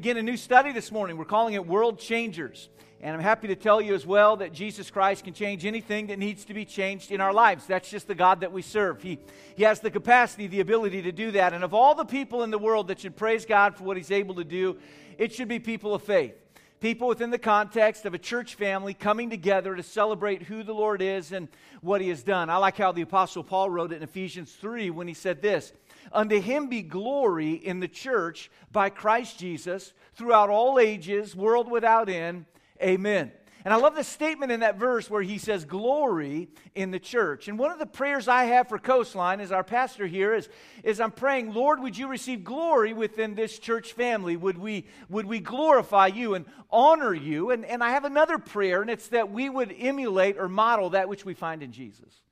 begin a new study this morning. We're calling it World Changers. And I'm happy to tell you as well that Jesus Christ can change anything that needs to be changed in our lives. That's just the God that we serve. He, he has the capacity, the ability to do that. And of all the people in the world that should praise God for what He's able to do, it should be people of faith. People within the context of a church family coming together to celebrate who the Lord is and what He has done. I like how the Apostle Paul wrote it in Ephesians 3 when he said this Unto him be glory in the church by Christ Jesus throughout all ages, world without end. Amen. And I love the statement in that verse where he says, Glory in the church. And one of the prayers I have for Coastline as our pastor here is, is I'm praying, Lord, would you receive glory within this church family? Would we, would we glorify you and honor you? And, and I have another prayer, and it's that we would emulate or model that which we find in Jesus.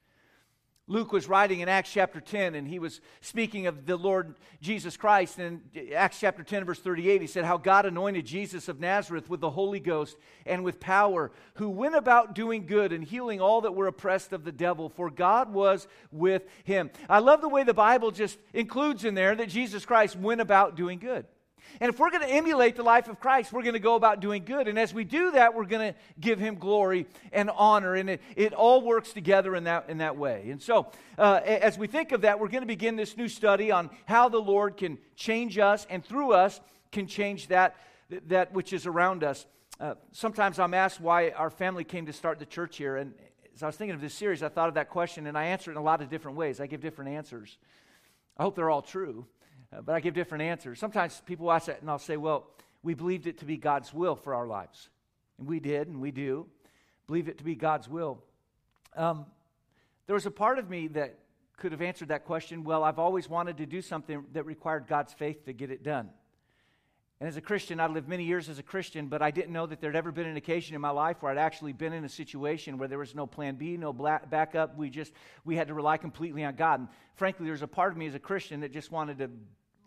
Luke was writing in Acts chapter 10, and he was speaking of the Lord Jesus Christ. And in Acts chapter 10, verse 38, he said, How God anointed Jesus of Nazareth with the Holy Ghost and with power, who went about doing good and healing all that were oppressed of the devil, for God was with him. I love the way the Bible just includes in there that Jesus Christ went about doing good. And if we're going to emulate the life of Christ, we're going to go about doing good. And as we do that, we're going to give him glory and honor. And it, it all works together in that, in that way. And so, uh, as we think of that, we're going to begin this new study on how the Lord can change us and through us can change that, that which is around us. Uh, sometimes I'm asked why our family came to start the church here. And as I was thinking of this series, I thought of that question and I answer it in a lot of different ways. I give different answers. I hope they're all true. Uh, but I give different answers. Sometimes people ask that, and I'll say, well, we believed it to be God's will for our lives. And we did, and we do. Believe it to be God's will. Um, there was a part of me that could have answered that question well, I've always wanted to do something that required God's faith to get it done. And as a Christian, I lived many years as a Christian, but I didn't know that there'd ever been an occasion in my life where I'd actually been in a situation where there was no plan B, no backup. We just, we had to rely completely on God. And frankly, there's a part of me as a Christian that just wanted to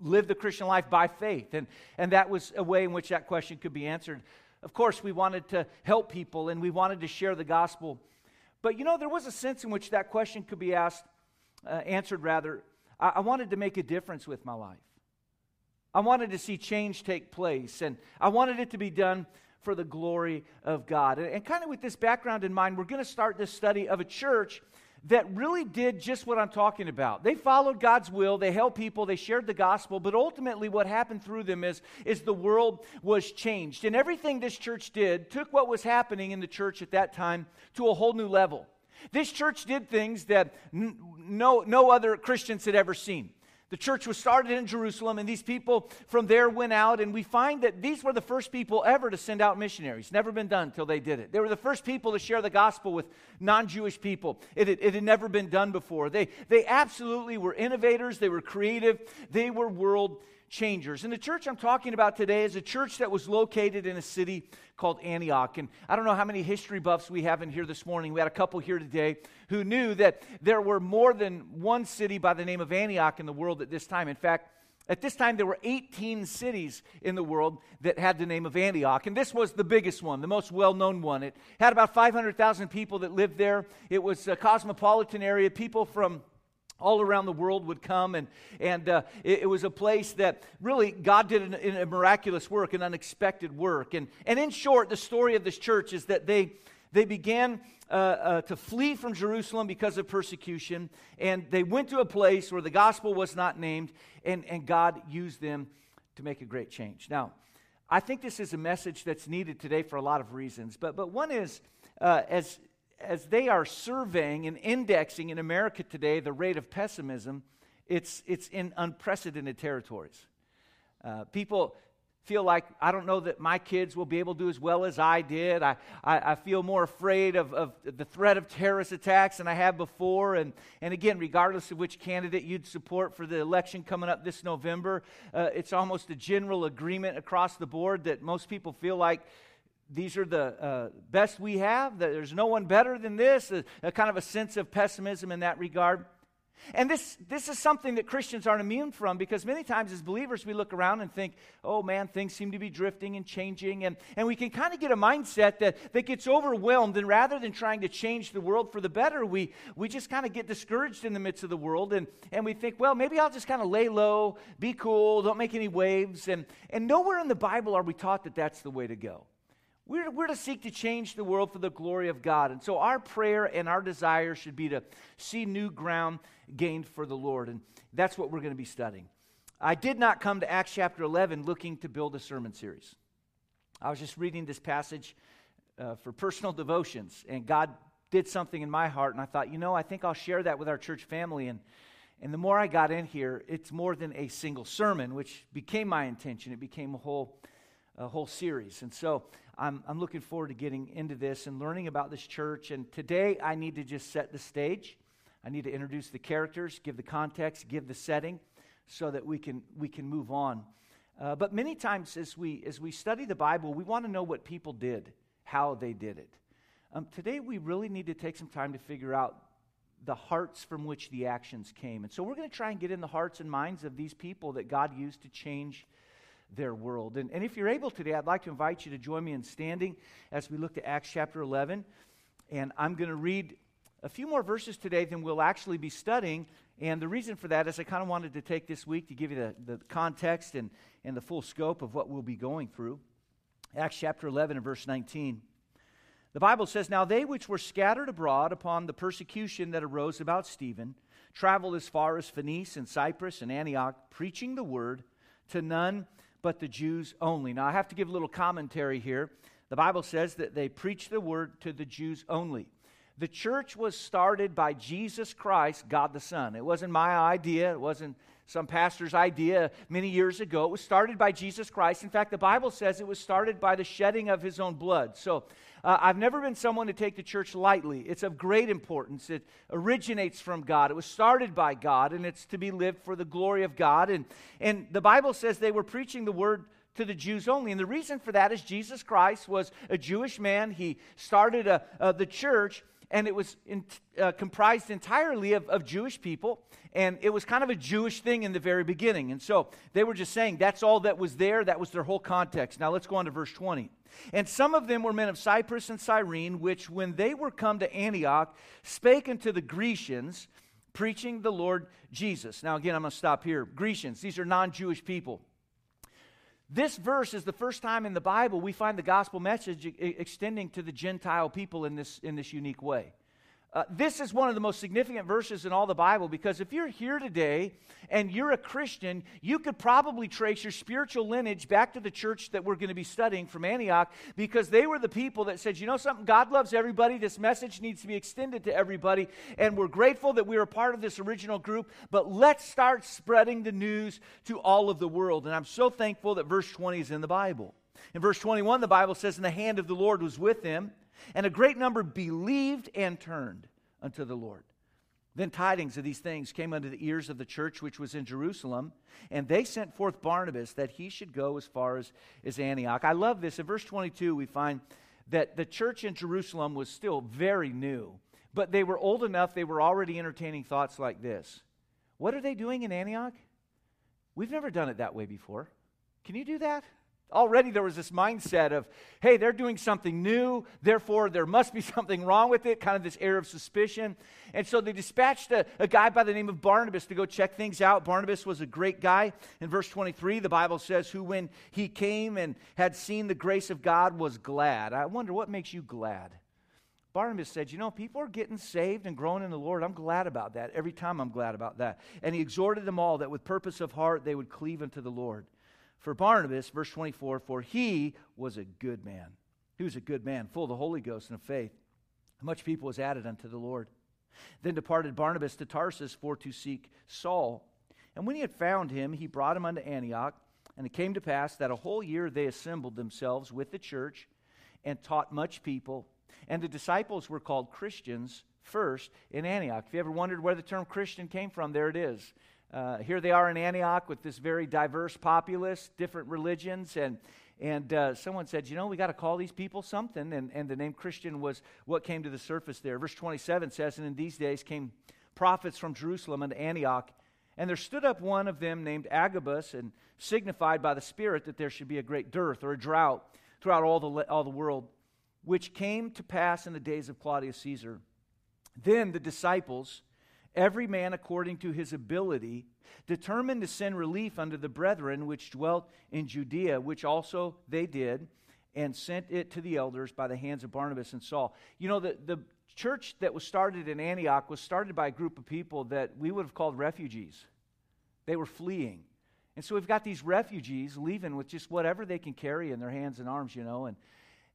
live the Christian life by faith. And, and that was a way in which that question could be answered. Of course, we wanted to help people and we wanted to share the gospel. But you know, there was a sense in which that question could be asked, uh, answered rather. I, I wanted to make a difference with my life. I wanted to see change take place, and I wanted it to be done for the glory of God. And, and kind of with this background in mind, we're going to start this study of a church that really did just what I'm talking about. They followed God's will, they helped people, they shared the gospel, but ultimately what happened through them is, is the world was changed. And everything this church did took what was happening in the church at that time to a whole new level. This church did things that n- no, no other Christians had ever seen. The church was started in Jerusalem, and these people from there went out, and we find that these were the first people ever to send out missionaries. Never been done until they did it. They were the first people to share the gospel with non Jewish people. It had, it had never been done before. They, they absolutely were innovators, they were creative, they were world changers. And the church I'm talking about today is a church that was located in a city called Antioch. And I don't know how many history buffs we have in here this morning. We had a couple here today who knew that there were more than one city by the name of Antioch in the world at this time. In fact, at this time, there were 18 cities in the world that had the name of Antioch, and this was the biggest one, the most well known one. It had about 500,000 people that lived there. It was a cosmopolitan area, people from all around the world would come. And, and uh, it, it, was a place that really god did an, an, a miraculous work an unexpected work. And, and in short the story of this church is that they, they began uh, uh, to flee from jerusalem because of persecution. And they went to a place where the gospel was not named and, and god used them to make a great change. Now i think this is a message that's needed today for a lot of reasons. But, but one is uh, as as they are surveying and indexing in America today the rate of pessimism, it's, it's in unprecedented territories. Uh, people feel like I don't know that my kids will be able to do as well as I did. I, I, I, feel more afraid of, of the threat of terrorist attacks than I have before. And, and again, regardless of which candidate you'd support for the election coming up this November, uh, it's almost a general agreement across the board that most people feel like these are the uh, best we have, there's no one better than this, a, a kind of a sense of pessimism in that regard. And this, this is something that Christians aren't immune from because many times as believers we look around and think, oh man, things seem to be drifting and changing. And, and we can kind of get a mindset that, that gets overwhelmed. And rather than trying to change the world for the better, we, we just kind of get discouraged in the midst of the world. And, and we think, well, maybe I'll just kind of lay low, be cool, don't make any waves. And, and nowhere in the Bible are we taught that that's the way to go. We're, we're to seek to change the world for the glory of God. And so our prayer and our desire should be to see new ground gained for the Lord. And that's what we're going to be studying. I did not come to Acts chapter 11 looking to build a sermon series. I was just reading this passage uh, for personal devotions, and God did something in my heart, and I thought, you know, I think I'll share that with our church family. And, and the more I got in here, it's more than a single sermon, which became my intention. It became a whole, a whole series. And so I'm, I'm looking forward to getting into this and learning about this church. And today I need to just set the stage. I need to introduce the characters, give the context, give the setting so that we can, we can move on. Uh, but many times as we, as we study the Bible, we want to know what people did, how they did it. Um, today we really need to take some time to figure out the hearts from which the actions came. And so we're going to try and get in the hearts and minds of these people that God used to change their world. And, and if you're able today, I'd like to invite you to join me in standing as we look to Acts chapter 11. And I'm going to read a few more verses today than we'll actually be studying. And the reason for that is I kind of wanted to take this week to give you the, the context and, and the full scope of what we'll be going through. Acts chapter 11 and verse 19. The Bible says, Now they which were scattered abroad upon the persecution that arose about Stephen traveled as far as Phoenice and Cyprus and Antioch, preaching the word to none but the Jews only. Now, I have to give a little commentary here. The Bible says that they preach the word to the Jews only. The church was started by Jesus Christ, God the Son. It wasn't my idea, it wasn't some pastor's idea many years ago. It was started by Jesus Christ. In fact, the Bible says it was started by the shedding of his own blood. So uh, I've never been someone to take the church lightly. It's of great importance. It originates from God, it was started by God, and it's to be lived for the glory of God. And, and the Bible says they were preaching the word to the Jews only. And the reason for that is Jesus Christ was a Jewish man. He started a, uh, the church, and it was in, uh, comprised entirely of, of Jewish people. And it was kind of a Jewish thing in the very beginning. And so they were just saying that's all that was there. That was their whole context. Now let's go on to verse 20. And some of them were men of Cyprus and Cyrene, which, when they were come to Antioch, spake unto the Grecians, preaching the Lord Jesus. Now, again, I'm going to stop here. Grecians, these are non Jewish people. This verse is the first time in the Bible we find the gospel message extending to the Gentile people in this, in this unique way. Uh, this is one of the most significant verses in all the Bible because if you're here today and you're a Christian, you could probably trace your spiritual lineage back to the church that we're going to be studying from Antioch because they were the people that said, you know something, God loves everybody. This message needs to be extended to everybody. And we're grateful that we were part of this original group, but let's start spreading the news to all of the world. And I'm so thankful that verse 20 is in the Bible. In verse 21, the Bible says, And the hand of the Lord was with him and a great number believed and turned unto the Lord. Then tidings of these things came unto the ears of the church which was in Jerusalem, and they sent forth Barnabas that he should go as far as, as Antioch. I love this. In verse 22, we find that the church in Jerusalem was still very new, but they were old enough, they were already entertaining thoughts like this What are they doing in Antioch? We've never done it that way before. Can you do that? Already there was this mindset of, hey, they're doing something new, therefore there must be something wrong with it, kind of this air of suspicion. And so they dispatched a, a, guy by the name of Barnabas to go check things out. Barnabas was a great guy. In verse 23, the Bible says, who when he came and had seen the grace of God was glad. I wonder what makes you glad? Barnabas said, You know, people are getting saved and growing in the Lord. I'm glad about that. Every time I'm glad about that. And he exhorted them all that with purpose of heart they would cleave unto the Lord for Barnabas, verse 24, for he was a good man. He was a good man, full of the Holy Ghost and of faith. Much people was added unto the Lord. Then departed Barnabas to Tarsus for to seek Saul. And when he had found him, he brought him unto Antioch. And it came to pass that a whole year they assembled themselves with the church and taught much people. And the disciples were called Christians first in Antioch. If you ever wondered where the term Christian came from, there it is. Uh, here they are in Antioch with this very diverse populace, different religions, and and uh, someone said, you know, we got to call these people something, and, and the name Christian was what came to the surface there. Verse 27 says, and in these days came prophets from Jerusalem unto Antioch. And there stood up one of them named Agabus, and signified by the Spirit that there should be a great dearth or a drought throughout all the, all the world, which came to pass in the days of Claudius Caesar. Then the disciples, every man according to his ability, determined to send relief unto the brethren which dwelt in Judea, which also they did, and sent it to the elders by the hands of Barnabas and Saul. You know, the, the church that was started in Antioch was started by a group of people that we would have called refugees. They were fleeing. And so we've got these refugees leaving with just whatever they can carry in their hands and arms, you know. And,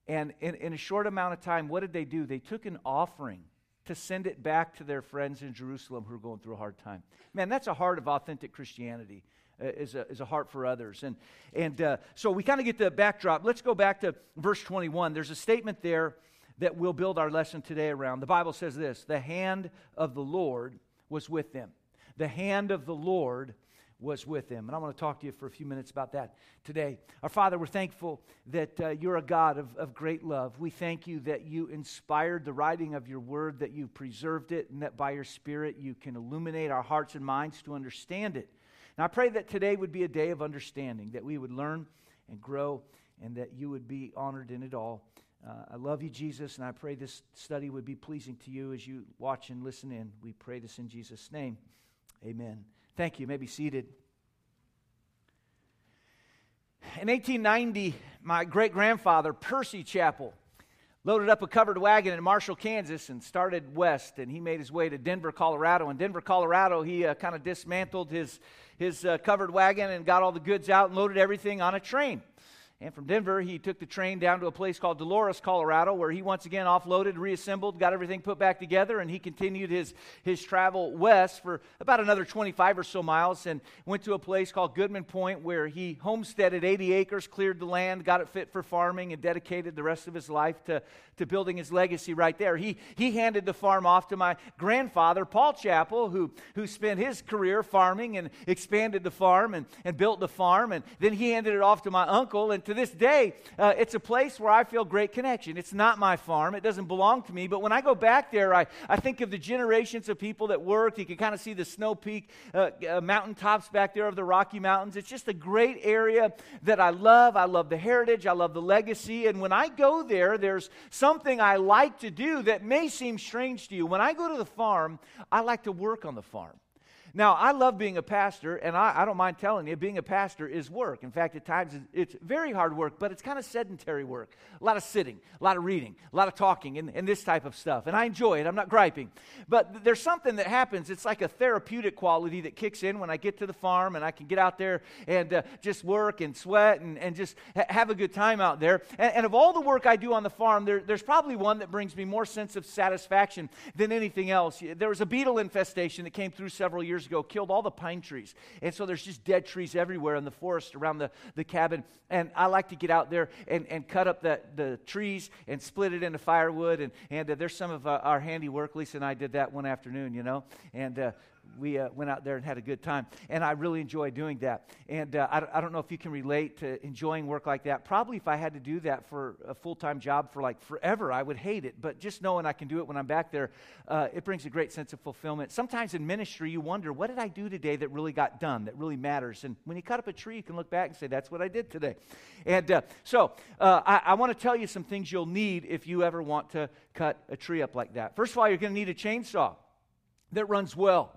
and in, in a short amount of time, what did they do? They took an offering to send it back to their friends in Jerusalem who are going through a hard time. Man, that's a heart of authentic Christianity. Uh, is, a, is a heart for others. And, and uh, so we kind of get the backdrop. Let's go back to verse 21. There's a statement there that we'll build our lesson today around. The Bible says this The hand of the Lord was with them. The hand of the Lord was with them. And I want to talk to you for a few minutes about that today. Our Father, we're thankful that uh, you're a God of, of great love. We thank you that you inspired the writing of your word, that you preserved it, and that by your Spirit you can illuminate our hearts and minds to understand it. And I pray that today would be a day of understanding, that we would learn and grow, and that you would be honored in it all. Uh, I love you, Jesus, and I pray this study would be pleasing to you as you watch and listen in. We pray this in Jesus' name. Amen. Thank you. you may be seated. In 1890, my great grandfather, Percy Chappell, loaded up a covered wagon in Marshall, Kansas, and started west. And he made his way to Denver, Colorado. In Denver, Colorado, he uh, kind of dismantled his, his uh, covered wagon and got all the goods out and loaded everything on a train. And from Denver, he took the train down to a place called Dolores, Colorado, where he once again offloaded, reassembled, got everything put back together, and he continued his, his travel west for about another 25 or so miles and went to a place called Goodman Point, where he homesteaded 80 acres, cleared the land, got it fit for farming, and dedicated the rest of his life to, to building his legacy right there. He, he handed the farm off to my grandfather, Paul Chappell, who, who spent his career farming and expanded the farm and, and built the farm, and then he handed it off to my uncle. And to this day, uh, it's a place where I feel great connection. It's not my farm, it doesn't belong to me, but when I go back there, I, I think of the generations of people that worked. You can kind of see the snow peak uh, uh, mountaintops back there of the Rocky Mountains. It's just a great area that I love. I love the heritage, I love the legacy. And when I go there, there's something I like to do that may seem strange to you. When I go to the farm, I like to work on the farm. Now, I love being a pastor, and I, I, don't mind telling you, being a pastor is work. In fact, at times it's very hard work, but it's kind of sedentary work. A lot of sitting, a lot of reading, a lot of talking, and, and this type of stuff. And I enjoy it. I'm not griping. But there's something that happens. It's like a therapeutic quality that kicks in when I get to the farm and I can get out there and uh, just work and sweat and, and just ha- have a good time out there. And, and, of all the work I do on the farm, there, there's probably one that brings me more sense of satisfaction than anything else. There was a beetle infestation that came through several years ago, killed all the pine trees. And so there's just dead trees everywhere in the forest around the, the cabin. And I like to get out there and, and cut up the, the trees and split it into firewood. And, and uh, there's some of uh, our handiwork. Lisa and I did that one afternoon, you know. And uh, we uh, went out there and had a good time. And I really enjoy doing that. And uh, I, I, don't know if you can relate to enjoying work like that. Probably if I had to do that for a full time job for like forever, I would hate it. But just knowing I can do it when I'm back there, uh, it brings a great sense of fulfillment. Sometimes in ministry, you wonder, what did I do today that really got done, that really matters? And when you cut up a tree, you can look back and say, that's what I did today. And uh, so uh, I, I want to tell you some things you'll need if you ever want to cut a tree up like that. First of all, you're going to need a chainsaw that runs well.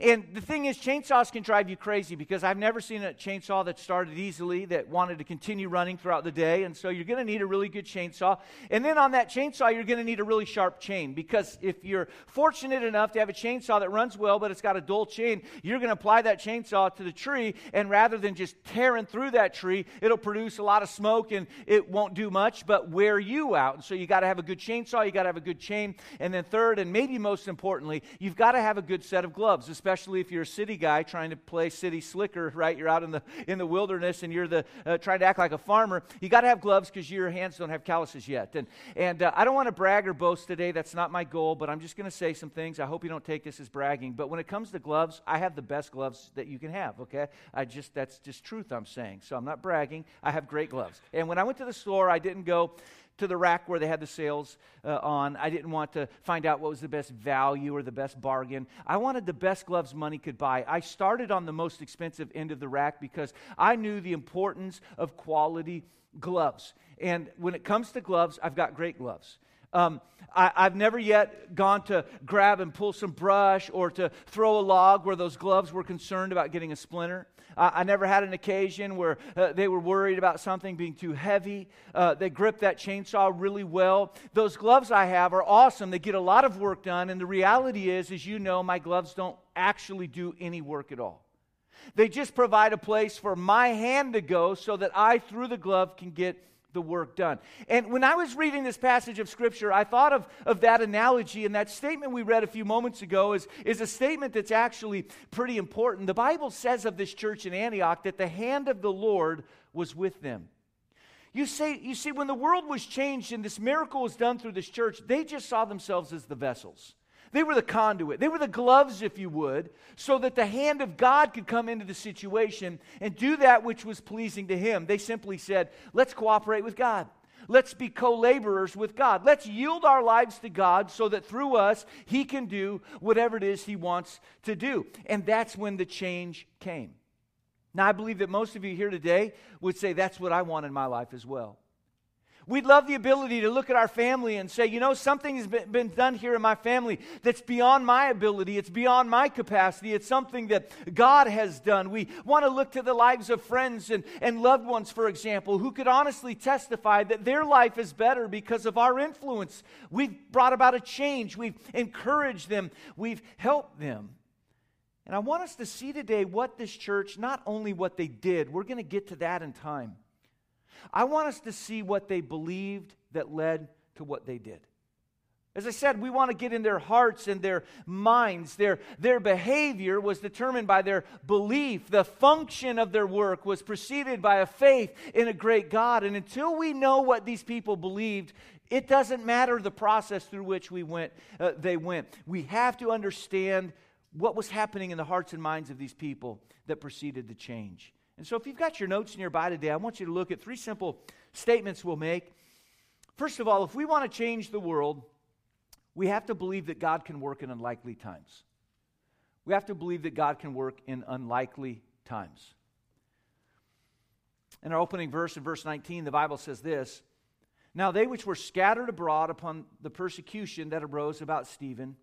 And the thing is, chainsaws can drive you crazy because I've never seen a chainsaw that started easily, that wanted to continue running throughout the day. And so you're going to need a really good chainsaw. And then on that chainsaw, you're going to need a really sharp chain because if you're fortunate enough to have a chainsaw that runs well, but it's got a dull chain, you're going to apply that chainsaw to the tree. And rather than just tearing through that tree, it'll produce a lot of smoke and it won't do much but wear you out. And so you got to have a good chainsaw, you got to have a good chain. And then, third, and maybe most importantly, you've got to have a good set of gloves especially if you're a city guy trying to play city slicker, right? You're out in the, in the wilderness and you're the, uh, trying to act like a farmer. You got to have gloves because your hands don't have calluses yet. And, and uh, I don't want to brag or boast today. That's not my goal, but I'm just going to say some things. I hope you don't take this as bragging. But when it comes to gloves, I have the best gloves that you can have, okay? I just, that's just truth I'm saying. So I'm not bragging. I have great gloves. And when I went to the store, I didn't go to the rack where they had the sales uh, on. I didn't want to find out what was the best value or the best bargain. I wanted the best gloves money could buy. I started on the most expensive end of the rack because I knew the importance of quality gloves. And when it comes to gloves, I've got great gloves. Um, I, have never yet gone to grab and pull some brush or to throw a log where those gloves were concerned about getting a splinter. Uh, I never had an occasion where uh, they were worried about something being too heavy. Uh, they grip that chainsaw really well. Those gloves I have are awesome. They get a lot of work done. And the reality is, as you know, my gloves don't actually do any work at all. They just provide a place for my hand to go so that I, through the glove, can get the work done. And when I was reading this passage of Scripture, I thought of, of that analogy, and that statement we read a few moments ago is, is a statement that's actually pretty important. The Bible says of this church in Antioch that the hand of the Lord was with them. You, say, you see, when the world was changed and this miracle was done through this church, they just saw themselves as the vessels. They were the conduit. They were the gloves, if you would, so that the hand of God could come into the situation and do that which was pleasing to Him. They simply said, let's cooperate with God. Let's be co laborers with God. Let's yield our lives to God so that through us, He can do whatever it is He wants to do. And that's when the change came. Now, I believe that most of you here today would say, That's what I want in my life as well. We'd love the ability to look at our family and say, you know, something has been, done here in my family that's beyond my ability. It's beyond my capacity. It's something that God has done. We want to look to the lives of friends and, and loved ones, for example, who could honestly testify that their life is better because of our influence. We've brought about a change. We've encouraged them. We've helped them. And I want us to see today what this church, not only what they did, we're going to get to that in time I want us to see what they believed that led to what they did. As I said, we want to get in their hearts and their minds. Their, their behavior was determined by their belief. The function of their work was preceded by a faith in a great God. And until we know what these people believed, it doesn't matter the process through which we went, uh, they went. We have to understand what was happening in the hearts and minds of these people that preceded the change. And so, if you've got your notes nearby today, I want you to look at three simple statements we'll make. First of all, if we want to change the world, we have to believe that God can work in unlikely times. We have to believe that God can work in unlikely times. In our opening verse, in verse 19, the Bible says this Now they which were scattered abroad upon the persecution that arose about Stephen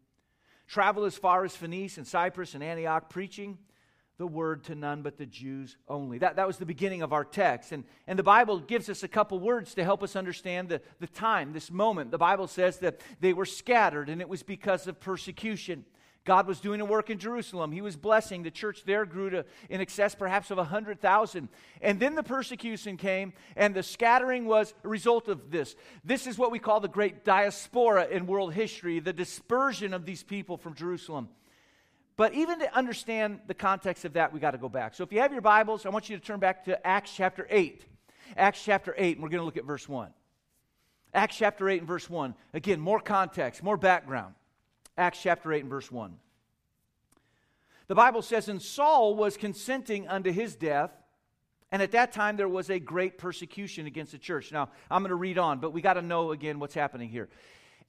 traveled as far as Phoenice and Cyprus and Antioch, preaching the word to none but the Jews only. That, that was the beginning of our text. And, and the Bible gives us a couple words to help us understand the, the time, this moment. The Bible says that they were scattered, and it was because of persecution. God was doing a work in Jerusalem. He was blessing. The church there grew to in excess perhaps of 100,000. And then the persecution came, and the scattering was a result of this. This is what we call the great diaspora in world history, the dispersion of these people from Jerusalem. But even to understand the context of that, we got to go back. So if you have your Bibles, I want you to turn back to Acts chapter 8. Acts chapter 8, and we're going to look at verse 1. Acts chapter 8 and verse 1. Again, more context, more background. Acts chapter 8 and verse 1. The Bible says, And Saul was consenting unto his death, and at that time there was a great persecution against the church. Now, I'm going to read on, but we got to know again what's happening here.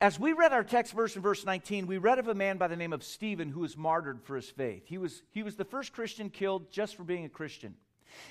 As we read our text verse in verse 19, we read of a man by the name of Stephen who was martyred for his faith. He was, he was the first Christian killed just for being a Christian.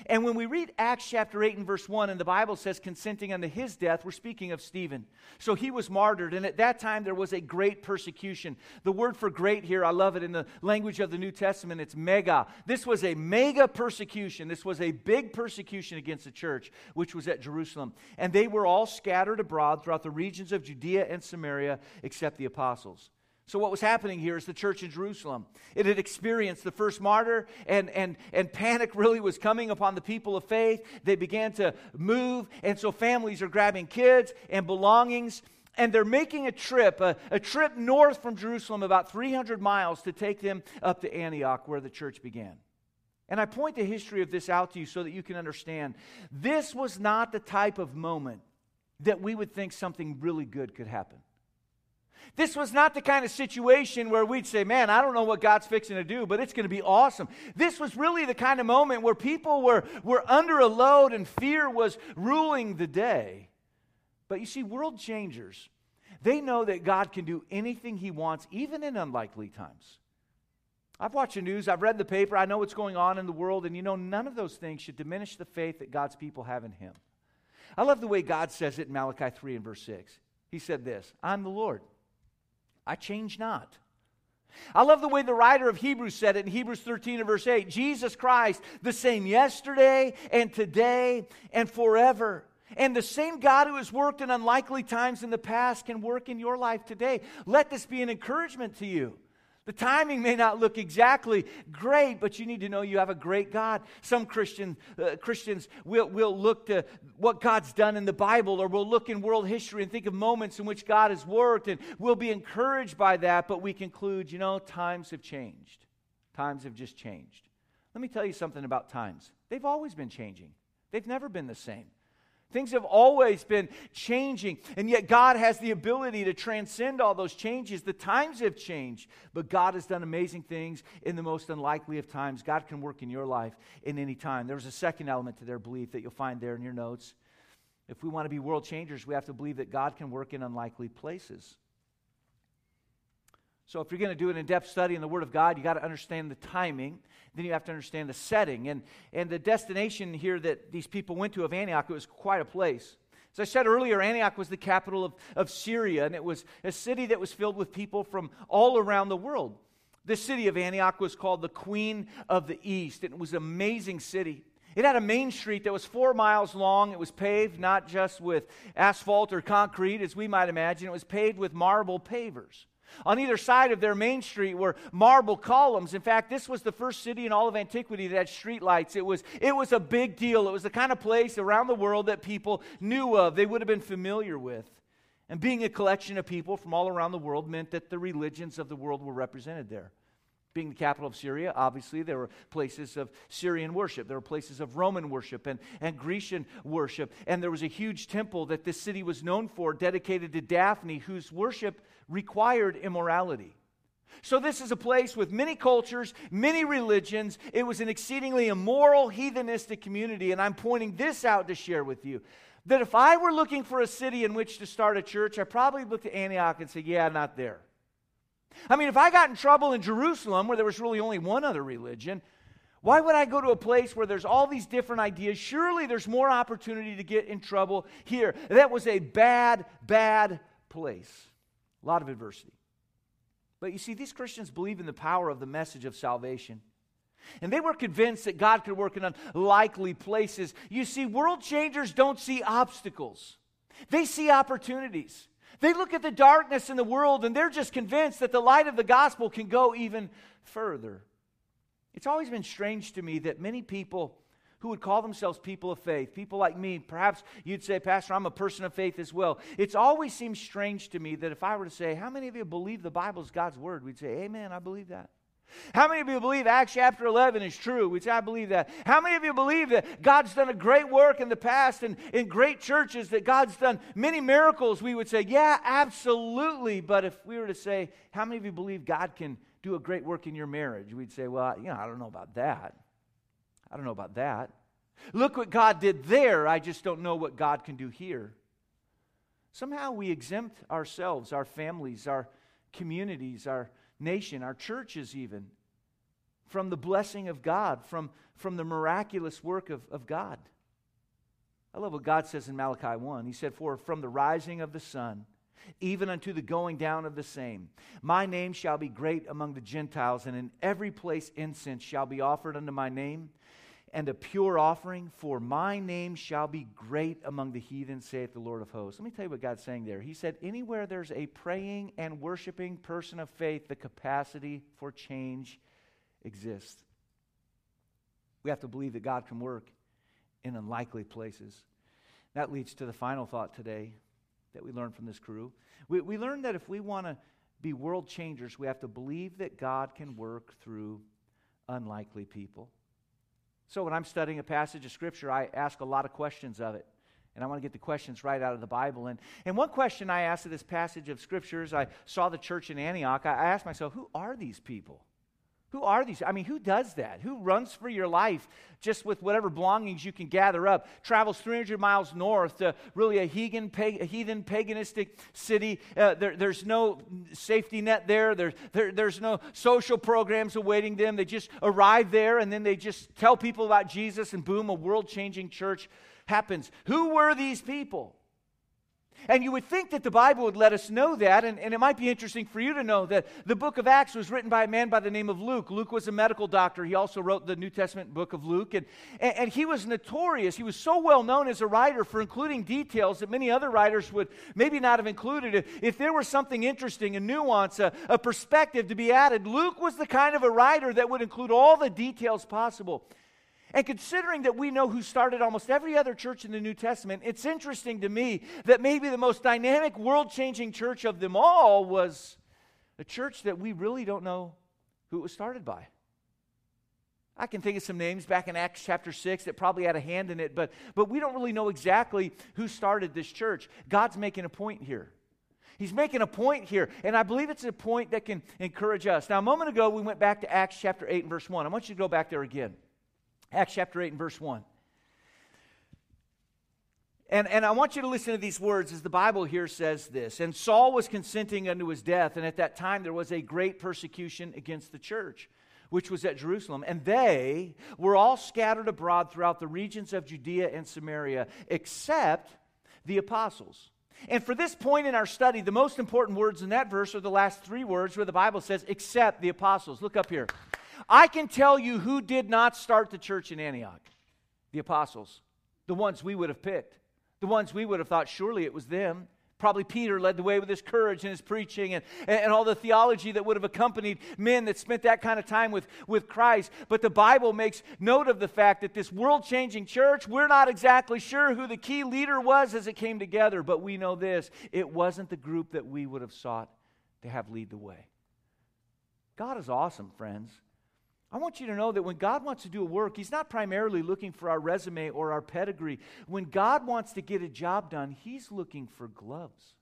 And when we read Acts chapter 8 and verse 1, and the Bible says consenting unto his death, we're speaking of Stephen. So he was martyred, and at that time there was a great persecution. The word for great here, I love it in the language of the New Testament, it's mega. This was a mega persecution. This was a big persecution against the church, which was at Jerusalem. And they were all scattered abroad throughout the regions of Judea and Samaria, except the apostles. So, what was happening here is the church in Jerusalem. It had experienced the first martyr, and, and, and panic really was coming upon the people of faith. They began to move, and so families are grabbing kids and belongings, and they're making a trip, a, a trip north from Jerusalem, about 300 miles, to take them up to Antioch, where the church began. And I point the history of this out to you so that you can understand this was not the type of moment that we would think something really good could happen. This was not the kind of situation where we'd say, man, I don't know what God's fixing to do, but it's going to be awesome. This was really the kind of moment where people were, were under a load and fear was ruling the day. But you see, world changers, they know that God can do anything He wants, even in unlikely times. I've watched the news, I've read the paper, I know what's going on in the world, and you know, none of those things should diminish the faith that God's people have in Him. I love the way God says it in Malachi 3 and verse 6. He said this I'm the Lord, I change not. I love the way the writer of Hebrews said it in Hebrews 13 and verse 8 Jesus Christ, the same yesterday and today and forever. And the same God who has worked in unlikely times in the past can work in your life today. Let this be an encouragement to you. The timing may not look exactly great, but you need to know you have a great God. Some Christian, uh, Christians will, will look to what God's done in the Bible, or we'll look in world history and think of moments in which God has worked, and we'll be encouraged by that, but we conclude, you know, times have changed. Times have just changed. Let me tell you something about times. They've always been changing, they've never been the same. Things have always been changing, and yet God has the ability to transcend all those changes. The times have changed, but God has done amazing things in the most unlikely of times. God can work in your life in any time. There was a second element to their belief that you'll find there in your notes. If we want to be world changers, we have to believe that God can work in unlikely places. So, if you're going to do an in depth study in the Word of God, you got to understand the timing. Then you have to understand the setting. And, and the destination here that these people went to of Antioch, it was quite a place. As I said earlier, Antioch was the capital of, of Syria, and it was a city that was filled with people from all around the world. The city of Antioch was called the Queen of the East, and it was an amazing city. It had a main street that was four miles long. It was paved not just with asphalt or concrete, as we might imagine, it was paved with marble pavers. On either side of their main street were marble columns. In fact, this was the first city in all of antiquity that had streetlights. It was, it was a big deal. It was the kind of place around the world that people knew of, they would have been familiar with. And being a collection of people from all around the world meant that the religions of the world were represented there. Being the capital of Syria, obviously, there were places of Syrian worship. There were places of Roman worship and, and Grecian worship. And there was a huge temple that this city was known for, dedicated to Daphne, whose worship required immorality. So, this is a place with many cultures, many religions. It was an exceedingly immoral, heathenistic community. And I'm pointing this out to share with you that if I were looking for a city in which to start a church, I probably look at Antioch and say, yeah, not there. I mean, if I got in trouble in Jerusalem, where there was really only one other religion, why would I go to a place where there's all these different ideas? Surely there's more opportunity to get in trouble here. That was a bad, bad place. A lot of adversity. But you see, these Christians believe in the power of the message of salvation. And they were convinced that God could work in unlikely places. You see, world changers don't see obstacles, they see opportunities. They look at the darkness in the world and they're just convinced that the light of the gospel can go even further. It's always been strange to me that many people who would call themselves people of faith, people like me, perhaps you'd say, Pastor, I'm a person of faith as well. It's always seemed strange to me that if I were to say, How many of you believe the Bible is God's word? We'd say, Amen, I believe that. How many of you believe Acts chapter 11 is true? Which I believe that. How many of you believe that God's done a great work in the past and in great churches, that God's done many miracles? We would say, yeah, absolutely. But if we were to say, how many of you believe God can do a great work in your marriage? We'd say, well, you know, I don't know about that. I don't know about that. Look what God did there. I just don't know what God can do here. Somehow we exempt ourselves, our families, our communities, our nation, our churches, even, from the blessing of God, from, from the miraculous work of, of God. I love what God says in Malachi 1. He said, For from the rising of the sun, even unto the going down of the same, my name shall be great among the Gentiles, and in every place incense shall be offered unto my name and a pure offering, for my name shall be great among the heathen, saith the Lord of hosts. Let me tell you what God's saying there. He said, anywhere there's a praying and worshiping person of faith, the capacity for change exists. We have to believe that God can work in unlikely places. That leads to the final thought today that we learned from this crew. We, we learned that if we want to be world changers, we have to believe that God can work through unlikely people. So when I'm studying a passage of Scripture, I ask a lot of questions of it. And I want to get the questions right out of the Bible. And, and one question I asked of this passage of Scriptures, I saw the church in Antioch. I, asked myself, who are these people? Who are these? I mean, who does that? Who runs for your life just with whatever belongings you can gather up? Travels 300 miles north to really a heathen, a heathen paganistic city. Uh, there, there's no safety net there. There, there. There's no social programs awaiting them. They just arrive there and then they just tell people about Jesus, and boom, a world changing church happens. Who were these people? And you would think that the Bible would let us know that, and, and, it might be interesting for you to know that the book of Acts was written by a man by the name of Luke. Luke was a medical doctor. He also wrote the New Testament book of Luke, and, and, and he was notorious. He was so well known as a writer for including details that many other writers would maybe not have included. If, if there was something interesting, a nuance, a, a perspective to be added, Luke was the kind of a writer that would include all the details possible. And considering that we know who started almost every other church in the New Testament, it's interesting to me that maybe the most dynamic, world changing church of them all was a church that we really don't know who it was started by. I can think of some names back in Acts chapter 6 that probably had a hand in it, but, but we don't really know exactly who started this church. God's making a point here. He's making a point here, and I believe it's a point that can encourage us. Now, a moment ago, we went back to Acts chapter 8 and verse 1. I want you to go back there again. Acts chapter 8 and verse 1. And, and I want you to listen to these words as the Bible here says this. And Saul was consenting unto his death, and at that time there was a great persecution against the church, which was at Jerusalem. And they were all scattered abroad throughout the regions of Judea and Samaria, except the apostles. And for this point in our study, the most important words in that verse are the last three words where the Bible says, except the apostles. Look up here. I can tell you who did not start the church in Antioch the apostles, the ones we would have picked, the ones we would have thought surely it was them. Probably Peter led the way with his courage and his preaching and, and all the theology that would have accompanied men that spent that kind of time with, with Christ. But the Bible makes note of the fact that this world changing church, we're not exactly sure who the key leader was as it came together, but we know this it wasn't the group that we would have sought to have lead the way. God is awesome, friends. I want you to know that when God wants to do a work, He's not primarily looking for our resume or our pedigree. When God wants to get a job done, He's looking for gloves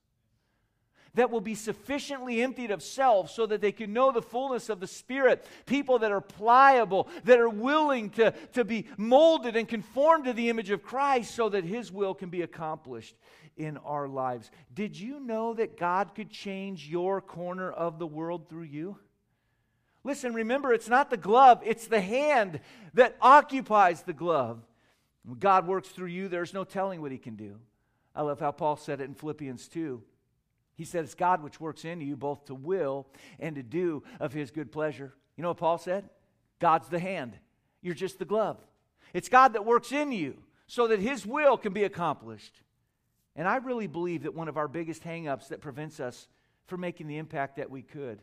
that will be sufficiently emptied of self so that they can know the fullness of the Spirit. People that are pliable, that are willing to, to be molded and conformed to the image of Christ so that His will can be accomplished in our lives. Did you know that God could change your corner of the world through you? Listen, remember, it's not the glove, it's the hand that occupies the glove. When God works through you, there's no telling what He can do. I love how Paul said it in Philippians 2. He said, It's God which works in you both to will and to do of His good pleasure. You know what Paul said? God's the hand, you're just the glove. It's God that works in you so that His will can be accomplished. And I really believe that one of our biggest hangups that prevents us from making the impact that we could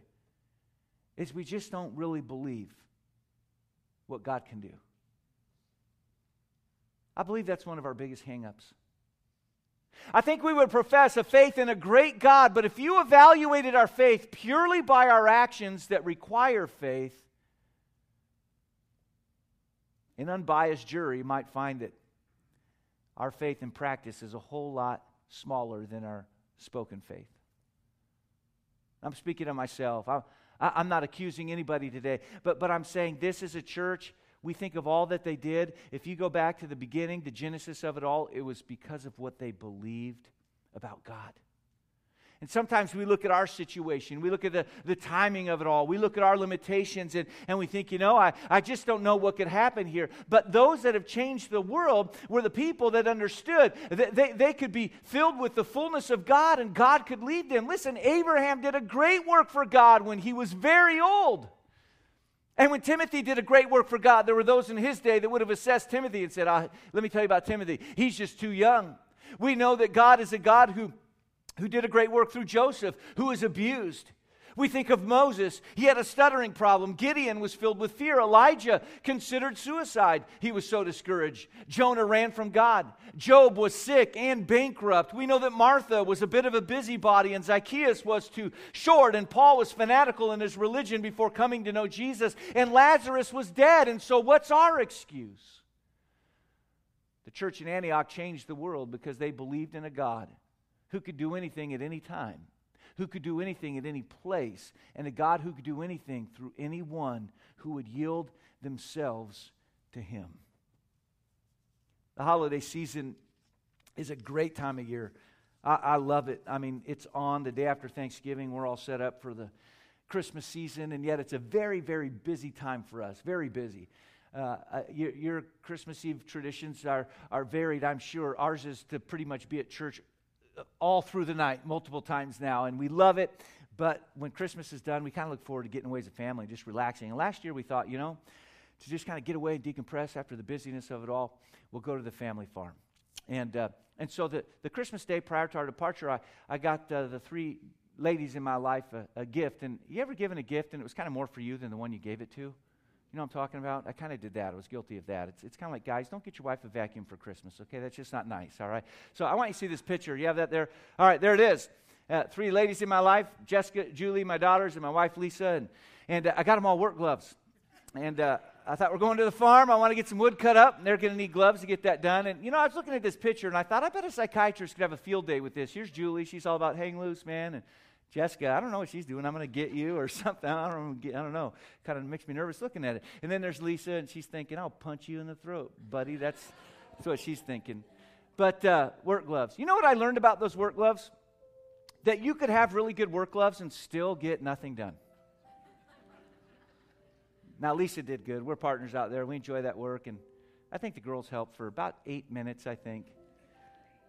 is we just don't really believe what God can do. I believe that's one of our biggest hangups. I think we would profess a faith in a great God, but if you evaluated our faith purely by our actions that require faith, an unbiased jury might find that our faith in practice is a whole lot smaller than our spoken faith. I'm speaking of myself. I, I, am not accusing anybody today, but, but I'm saying this is a church. We think of all that they did. If you go back to the beginning, the genesis of it all, it was because of what they believed about God. And sometimes we look at our situation, we look at the, the timing of it all, we look at our limitations, and, and we think, you know, I, I just don't know what could happen here. But those that have changed the world were the people that understood that they, they could be filled with the fullness of God and God could lead them. Listen, Abraham did a great work for God when he was very old. And when Timothy did a great work for God, there were those in his day that would have assessed Timothy and said, ah, Let me tell you about Timothy. He's just too young. We know that God is a God who who did a great work through Joseph, who was abused. We think of Moses. He had a stuttering problem. Gideon was filled with fear. Elijah considered suicide. He was so discouraged. Jonah ran from God. Job was sick and bankrupt. We know that Martha was a bit of a busybody, and Zacchaeus was too short, and Paul was fanatical in his religion before coming to know Jesus, and Lazarus was dead. And so, what's our excuse? The church in Antioch changed the world because they believed in a God who could do anything at any time, who could do anything at any place, and a God who could do anything through anyone who would yield themselves to Him. The holiday season is a great time of year. I, I, love it. I mean, it's on the day after Thanksgiving. We're all set up for the Christmas season, and yet it's a very, very busy time for us. Very busy. Uh, uh, your, your, Christmas Eve traditions are, are varied, I'm sure. Ours is to pretty much be at church all through the night, multiple times now, and we love it. But when Christmas is done, we kind of look forward to getting away as a family, just relaxing. And last year we thought, you know, to just kind of get away and decompress after the busyness of it all, we'll go to the family farm. And, uh, and so the, the Christmas day prior to our departure, I, I got uh, the three ladies in my life a, a, gift. And you ever given a gift and it was kind of more for you than the one you gave it to? You know I'm talking about? I kind of did that. I was guilty of that. It's, it's kind of like, guys, don't get your wife a vacuum for Christmas, okay? That's just not nice, all right? So I want you to see this picture. You have that there? All right, there it is. Uh, three ladies in my life Jessica, Julie, my daughters, and my wife, Lisa. And, and uh, I got them all work gloves. And uh, I thought we're going to the farm. I want to get some wood cut up, and they're going to need gloves to get that done. And you know, I was looking at this picture, and I thought I bet a psychiatrist could have a field day with this. Here's Julie; she's all about hang loose, man. And Jessica, I don't know what she's doing. I'm going to get you or something. I don't, I don't know. Kind of makes me nervous looking at it. And then there's Lisa, and she's thinking, I'll punch you in the throat, buddy. That's, that's what she's thinking. But uh, work gloves. You know what I learned about those work gloves? That you could have really good work gloves and still get nothing done. Now, Lisa did good. We're partners out there. We enjoy that work. And I think the girls helped for about eight minutes, I think.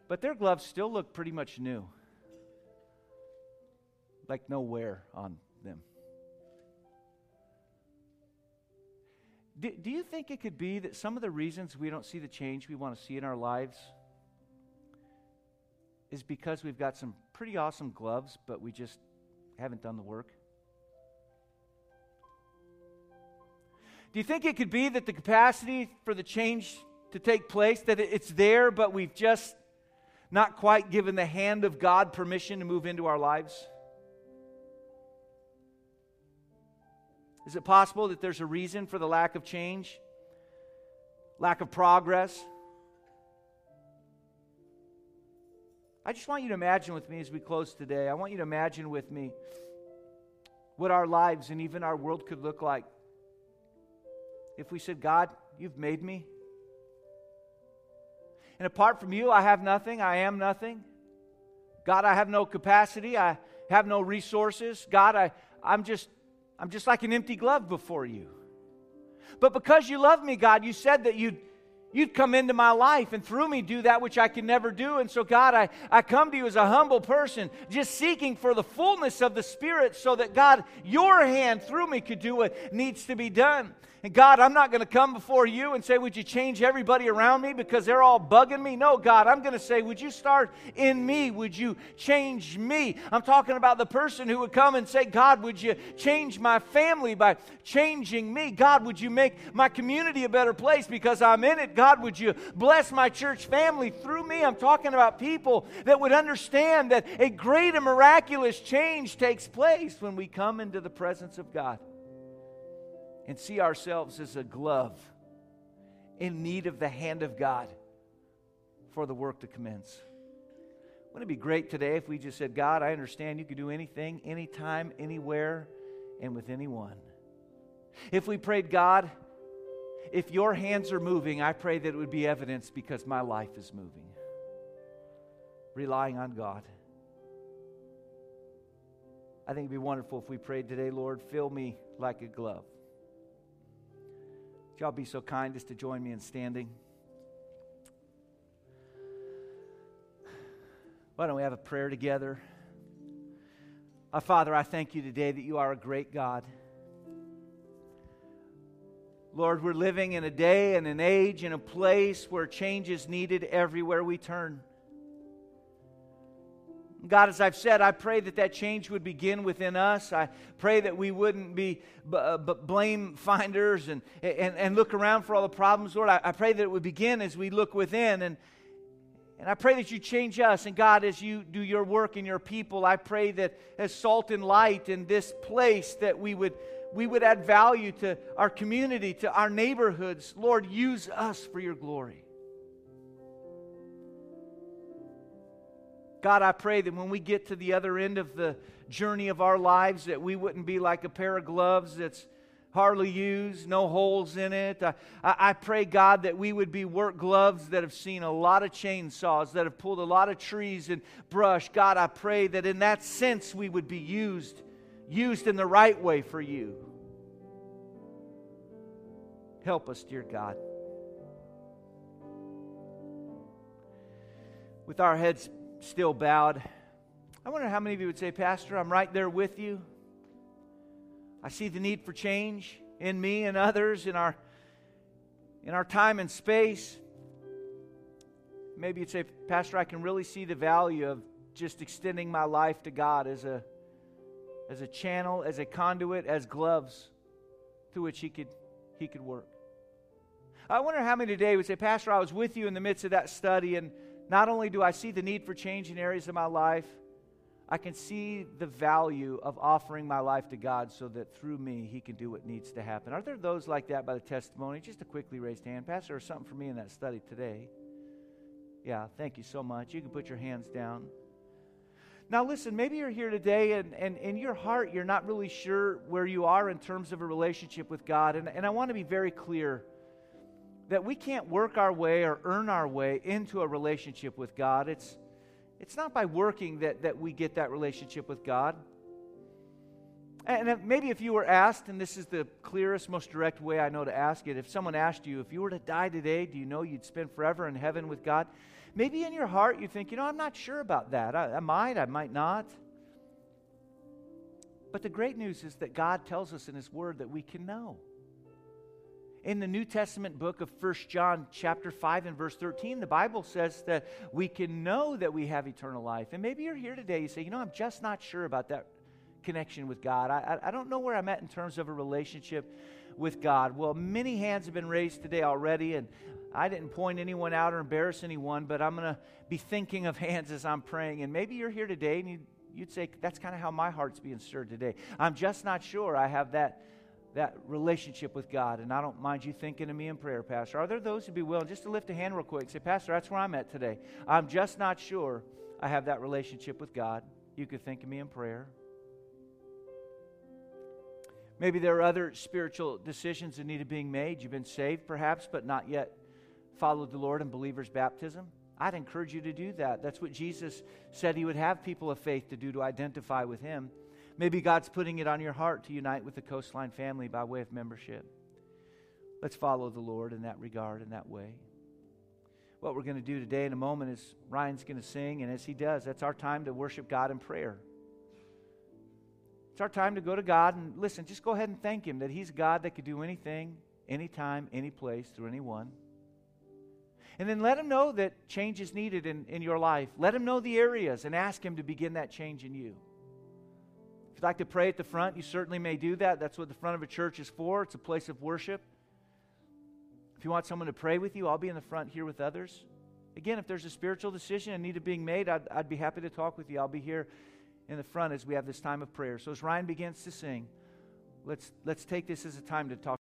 But their gloves still look pretty much new. Like no wear on them. Do, do you think it could be that some of the reasons we don't see the change we want to see in our lives is because we've got some pretty awesome gloves, but we just haven't done the work? Do you think it could be that the capacity for the change to take place, that it's there, but we've just not quite given the hand of God permission to move into our lives? Is it possible that there's a reason for the lack of change, lack of progress? I just want you to imagine with me as we close today. I want you to imagine with me what our lives and even our world could look like if we said, God, you've made me. And apart from you, I have nothing. I am nothing. God, I have no capacity. I have no resources. God, I, I'm just I'm just like an empty glove before you. But because you love me, God, you said that you'd You'd come into my life and through me do that which I can never do. And so, God, I, I come to you as a humble person, just seeking for the fullness of the Spirit so that, God, your hand through me could do what needs to be done. And God, I'm not going to come before you and say, Would you change everybody around me because they're all bugging me? No, God, I'm going to say, Would you start in me? Would you change me? I'm talking about the person who would come and say, God, would you change my family by changing me? God, would you make my community a better place because I'm in it? God, would you bless my church family through me? I'm talking about people that would understand that a great and miraculous change takes place when we come into the presence of God and see ourselves as a glove in need of the hand of God for the work to commence. Wouldn't it be great today if we just said, God, I understand you can do anything, anytime, anywhere, and with anyone. If we prayed, God, if your hands are moving, I pray that it would be evidence because my life is moving. Relying on God. I think it'd be wonderful if we prayed today, Lord, fill me like a glove y'all be so kind as to join me in standing? Why don't we have a prayer together? Our Father, I thank you today that you are a great God. Lord, we're living in a day and an age and a place where change is needed everywhere we turn. God, as I've said, I pray that that change would begin within us. I pray that we wouldn't be b- uh, b- blame finders and, and, and look around for all the problems, Lord. I, I pray that it would begin as we look within. And, and I pray that you change us. And God, as you do your work in your people, I pray that as salt and light in this place, that we would, we would add value to our community, to our neighborhoods. Lord, use us for your glory. God, I pray that when we get to the other end of the journey of our lives, that we wouldn't be like a pair of gloves that's hardly used, no holes in it. I, I, pray, God, that we would be work gloves that have seen a lot of chainsaws, that have pulled a lot of trees and brush. God, I pray that in that sense we would be used, used in the right way for you. Help us, dear God. With our heads still bowed, I wonder how many of you would say, Pastor, I'm right there with you. I see the need for change in me and others in our in our time and space. Maybe you'd say, Pastor, I can really see the value of just extending my life to God as a as a channel, as a conduit, as gloves through which he could he could work. I wonder how many today would say, Pastor, I was with you in the midst of that study, and not only do I see the need for change in areas of my life, I can see the value of offering my life to God so that through me He can do what needs to happen. Are there those like that by the testimony? Just a quickly raised hand. Pastor, there's something for me in that study today. Yeah, thank you so much. You can put your hands down. Now, listen, maybe you're here today and, and in your heart you're not really sure where you are in terms of a relationship with God. And, and I want to be very clear that we can't work our way or earn our way into a relationship with God. It's it's not by working that, that we get that relationship with God. And maybe if you were asked, and this is the clearest, most direct way I know to ask it, if someone asked you, if you were to die today, do you know you'd spend forever in heaven with God? Maybe in your heart you think, you know, I'm not sure about that. I, I might, I might not. But the great news is that God tells us in His Word that we can know in the New Testament book of First John, chapter 5, and verse 13, the Bible says that we can know that we have eternal life. And maybe you're here today, you say, you know, I'm just not sure about that connection with God. I, I, I don't know where I'm at in terms of a relationship with God. Well, many hands have been raised today already, and I didn't point anyone out or embarrass anyone, but I'm going to be thinking of hands as I'm praying. And maybe you're here today and you, you'd say, that's kind of how my heart's being stirred today. I'm just not sure I have that that relationship with God. And I don't mind you thinking of me in prayer, Pastor. Are there those who'd be willing just to lift a hand real quick? Say, Pastor, that's where I'm at today. I'm just not sure I have that relationship with God. You could think of me in prayer. Maybe there are other spiritual decisions that need to be made. You've been saved, perhaps, but not yet followed the Lord in believer's baptism. I'd encourage you to do that. That's what Jesus said he would have people of faith to do to identify with him. Maybe God's putting it on your heart to unite with the Coastline family by way of membership. Let's follow the Lord in that regard, in that way. What we're going to do today in a moment is Ryan's going to sing, and as he does, that's our time to worship God in prayer. It's our time to go to God and listen, just go ahead and thank Him that He's God that could do anything, anytime, any place, through anyone. And then let Him know that change is needed in, in your life. Let Him know the areas and ask Him to begin that change in you If you'd like to pray at the front, you certainly may do that. That's what the front of a church is for. It's a place of worship. If you want someone to pray with you, I'll be in the front here with others. Again, if there's a spiritual decision and need of being made, I'd, I'd be happy to talk with you. I'll be here in the front as we have this time of prayer. So as Ryan begins to sing, let's, let's take this as a time to talk.